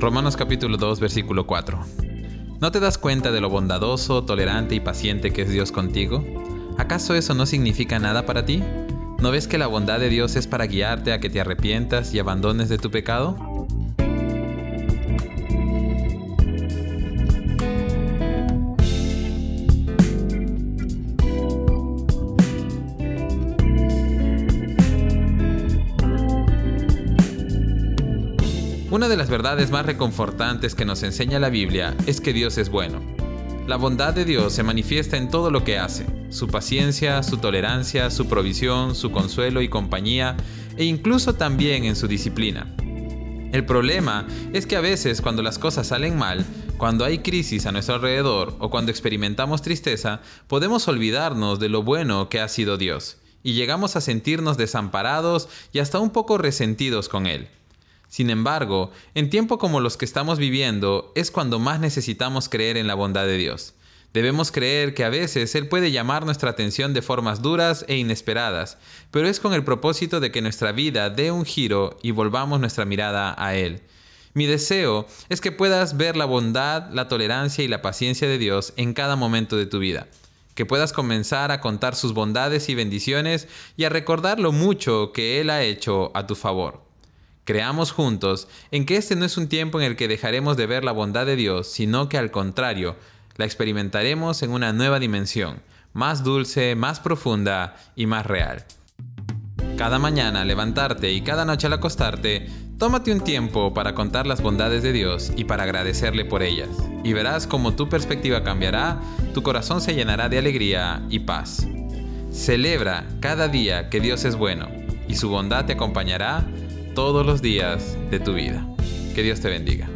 Romanos capítulo 2, versículo 4. ¿No te das cuenta de lo bondadoso, tolerante y paciente que es Dios contigo? ¿Acaso eso no significa nada para ti? ¿No ves que la bondad de Dios es para guiarte a que te arrepientas y abandones de tu pecado? Una de las verdades más reconfortantes que nos enseña la Biblia es que Dios es bueno. La bondad de Dios se manifiesta en todo lo que hace, su paciencia, su tolerancia, su provisión, su consuelo y compañía, e incluso también en su disciplina. El problema es que a veces cuando las cosas salen mal, cuando hay crisis a nuestro alrededor o cuando experimentamos tristeza, podemos olvidarnos de lo bueno que ha sido Dios, y llegamos a sentirnos desamparados y hasta un poco resentidos con Él. Sin embargo, en tiempos como los que estamos viviendo es cuando más necesitamos creer en la bondad de Dios. Debemos creer que a veces Él puede llamar nuestra atención de formas duras e inesperadas, pero es con el propósito de que nuestra vida dé un giro y volvamos nuestra mirada a Él. Mi deseo es que puedas ver la bondad, la tolerancia y la paciencia de Dios en cada momento de tu vida. Que puedas comenzar a contar sus bondades y bendiciones y a recordar lo mucho que Él ha hecho a tu favor. Creamos juntos en que este no es un tiempo en el que dejaremos de ver la bondad de Dios, sino que al contrario, la experimentaremos en una nueva dimensión, más dulce, más profunda y más real. Cada mañana al levantarte y cada noche al acostarte, tómate un tiempo para contar las bondades de Dios y para agradecerle por ellas. Y verás cómo tu perspectiva cambiará, tu corazón se llenará de alegría y paz. Celebra cada día que Dios es bueno y su bondad te acompañará todos los días de tu vida. Que Dios te bendiga.